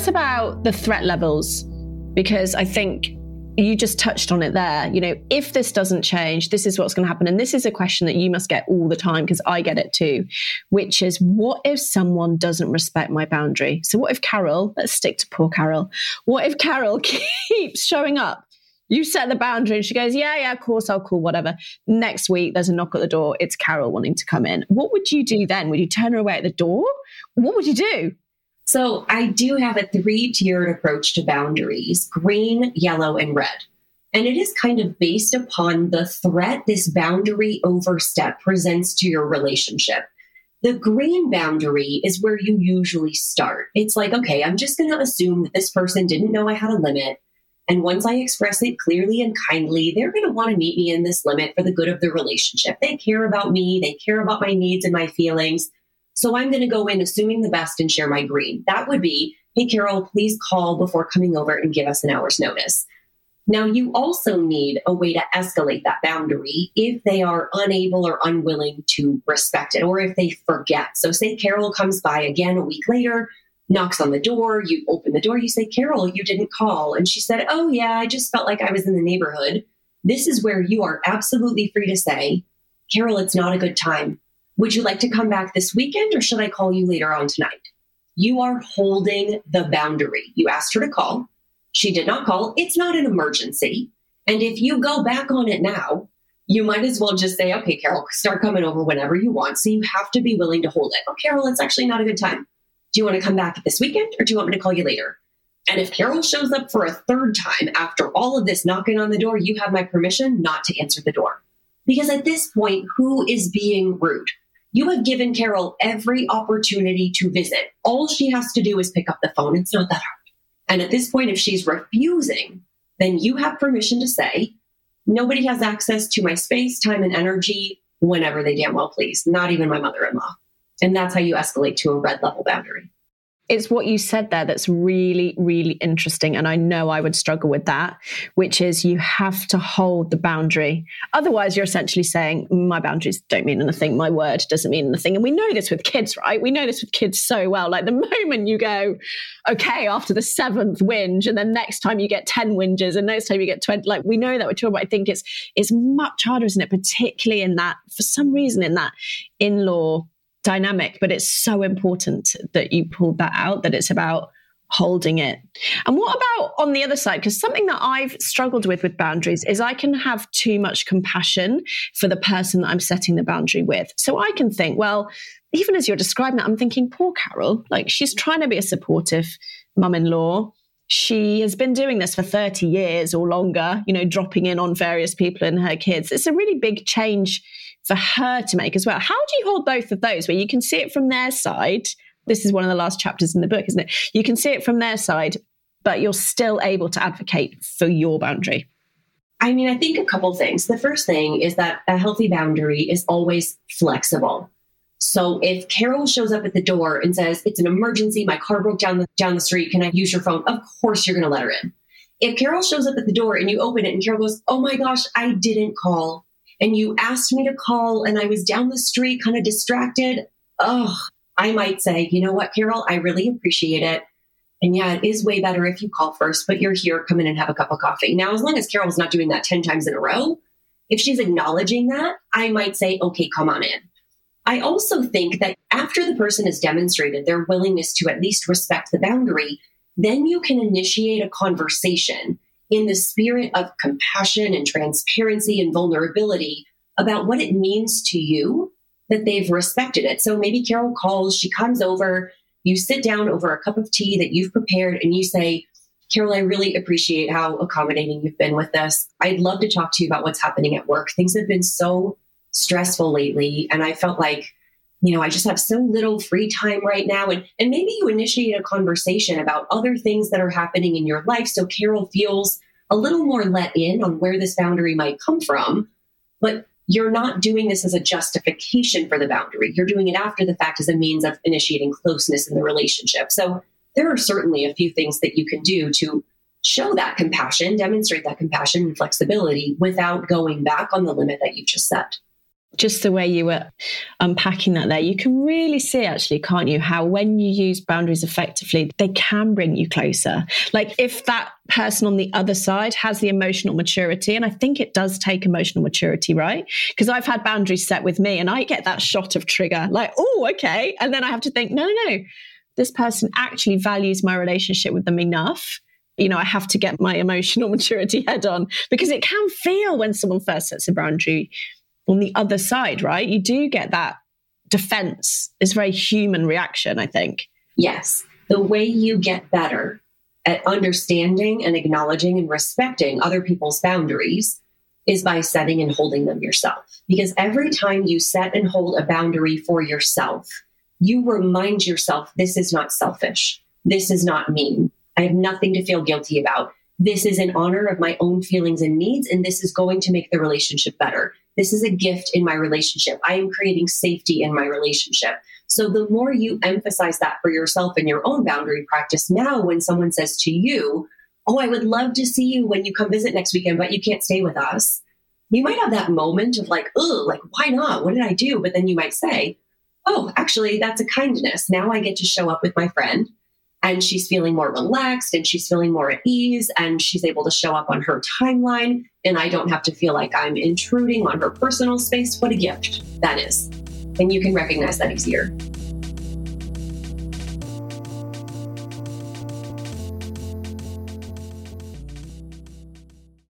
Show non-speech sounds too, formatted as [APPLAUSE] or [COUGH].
us about the threat levels because I think you just touched on it there. You know, if this doesn't change, this is what's going to happen. And this is a question that you must get all the time because I get it too, which is what if someone doesn't respect my boundary? So, what if Carol, let's stick to poor Carol, what if Carol [LAUGHS] keeps showing up? You set the boundary and she goes, Yeah, yeah, of course, I'll call, whatever. Next week, there's a knock at the door. It's Carol wanting to come in. What would you do then? Would you turn her away at the door? What would you do? So I do have a three tiered approach to boundaries green, yellow, and red. And it is kind of based upon the threat this boundary overstep presents to your relationship. The green boundary is where you usually start. It's like, okay, I'm just going to assume that this person didn't know I had a limit. And once I express it clearly and kindly, they're going to want to meet me in this limit for the good of the relationship. They care about me, they care about my needs and my feelings. So I'm going to go in assuming the best and share my green. That would be, hey, Carol, please call before coming over and give us an hour's notice. Now, you also need a way to escalate that boundary if they are unable or unwilling to respect it, or if they forget. So, say Carol comes by again a week later, knocks on the door, you open the door, you say, Carol, you didn't call. And she said, Oh, yeah, I just felt like I was in the neighborhood. This is where you are absolutely free to say, Carol, it's not a good time. Would you like to come back this weekend or should I call you later on tonight? You are holding the boundary. You asked her to call. She did not call. It's not an emergency. And if you go back on it now, you might as well just say, okay, Carol, start coming over whenever you want. So you have to be willing to hold it. Oh, Carol, it's actually not a good time. Do you want to come back this weekend or do you want me to call you later? And if Carol shows up for a third time after all of this knocking on the door, you have my permission not to answer the door. Because at this point, who is being rude? You have given Carol every opportunity to visit. All she has to do is pick up the phone. It's not that hard. And at this point, if she's refusing, then you have permission to say, nobody has access to my space, time, and energy whenever they damn well please, not even my mother in law. And that's how you escalate to a red level boundary it's what you said there that's really, really interesting. And I know I would struggle with that, which is you have to hold the boundary. Otherwise, you're essentially saying, my boundaries don't mean anything. My word doesn't mean anything. And we know this with kids, right? We know this with kids so well. Like the [LAUGHS] moment you go, okay, after the seventh whinge, and then next time you get 10 whinges, and next time you get 20, like we know that we're talking about. I think it's, it's much harder, isn't it? Particularly in that, for some reason, in that in law dynamic, but it's so important that you pulled that out, that it's about holding it. And what about on the other side? Because something that I've struggled with with boundaries is I can have too much compassion for the person that I'm setting the boundary with. So I can think, well, even as you're describing that, I'm thinking, poor Carol, like she's trying to be a supportive mum in law. She has been doing this for 30 years or longer, you know, dropping in on various people and her kids. It's a really big change for her to make as well. How do you hold both of those where you can see it from their side? This is one of the last chapters in the book, isn't it? You can see it from their side, but you're still able to advocate for your boundary. I mean, I think a couple things. The first thing is that a healthy boundary is always flexible. So if Carol shows up at the door and says, It's an emergency, my car broke down the, down the street, can I use your phone? Of course, you're going to let her in. If Carol shows up at the door and you open it and Carol goes, Oh my gosh, I didn't call and you asked me to call and I was down the street kind of distracted, oh, I might say, you know what, Carol, I really appreciate it. And yeah, it is way better if you call first, but you're here, come in and have a cup of coffee. Now, as long as Carol's not doing that 10 times in a row, if she's acknowledging that, I might say, okay, come on in. I also think that after the person has demonstrated their willingness to at least respect the boundary, then you can initiate a conversation in the spirit of compassion and transparency and vulnerability about what it means to you that they've respected it. So maybe Carol calls, she comes over, you sit down over a cup of tea that you've prepared, and you say, Carol, I really appreciate how accommodating you've been with this. I'd love to talk to you about what's happening at work. Things have been so stressful lately, and I felt like you know, I just have so little free time right now. And, and maybe you initiate a conversation about other things that are happening in your life. So Carol feels a little more let in on where this boundary might come from. But you're not doing this as a justification for the boundary. You're doing it after the fact as a means of initiating closeness in the relationship. So there are certainly a few things that you can do to show that compassion, demonstrate that compassion and flexibility without going back on the limit that you just set. Just the way you were unpacking that there, you can really see actually, can't you, how when you use boundaries effectively, they can bring you closer. Like if that person on the other side has the emotional maturity, and I think it does take emotional maturity, right? Because I've had boundaries set with me and I get that shot of trigger, like, oh, okay. And then I have to think, no, no, no, this person actually values my relationship with them enough you know, I have to get my [LAUGHS] emotional maturity head on because it can feel when someone first sets a boundary on the other side, right? You do get that defense. It's a very human reaction, I think. Yes. The way you get better at understanding and acknowledging and respecting other people's boundaries is by setting and holding them yourself. Because every time you set and hold a boundary for yourself, you remind yourself this is not selfish. This is not mean. I have nothing to feel guilty about. This is in honor of my own feelings and needs, and this is going to make the relationship better. This is a gift in my relationship. I am creating safety in my relationship. So the more you emphasize that for yourself in your own boundary practice, now when someone says to you, Oh, I would love to see you when you come visit next weekend, but you can't stay with us. You might have that moment of like, oh, like, why not? What did I do? But then you might say, oh, actually, that's a kindness. Now I get to show up with my friend and she's feeling more relaxed and she's feeling more at ease and she's able to show up on her timeline and I don't have to feel like I'm intruding on her personal space. What a gift that is. And you can recognize that easier.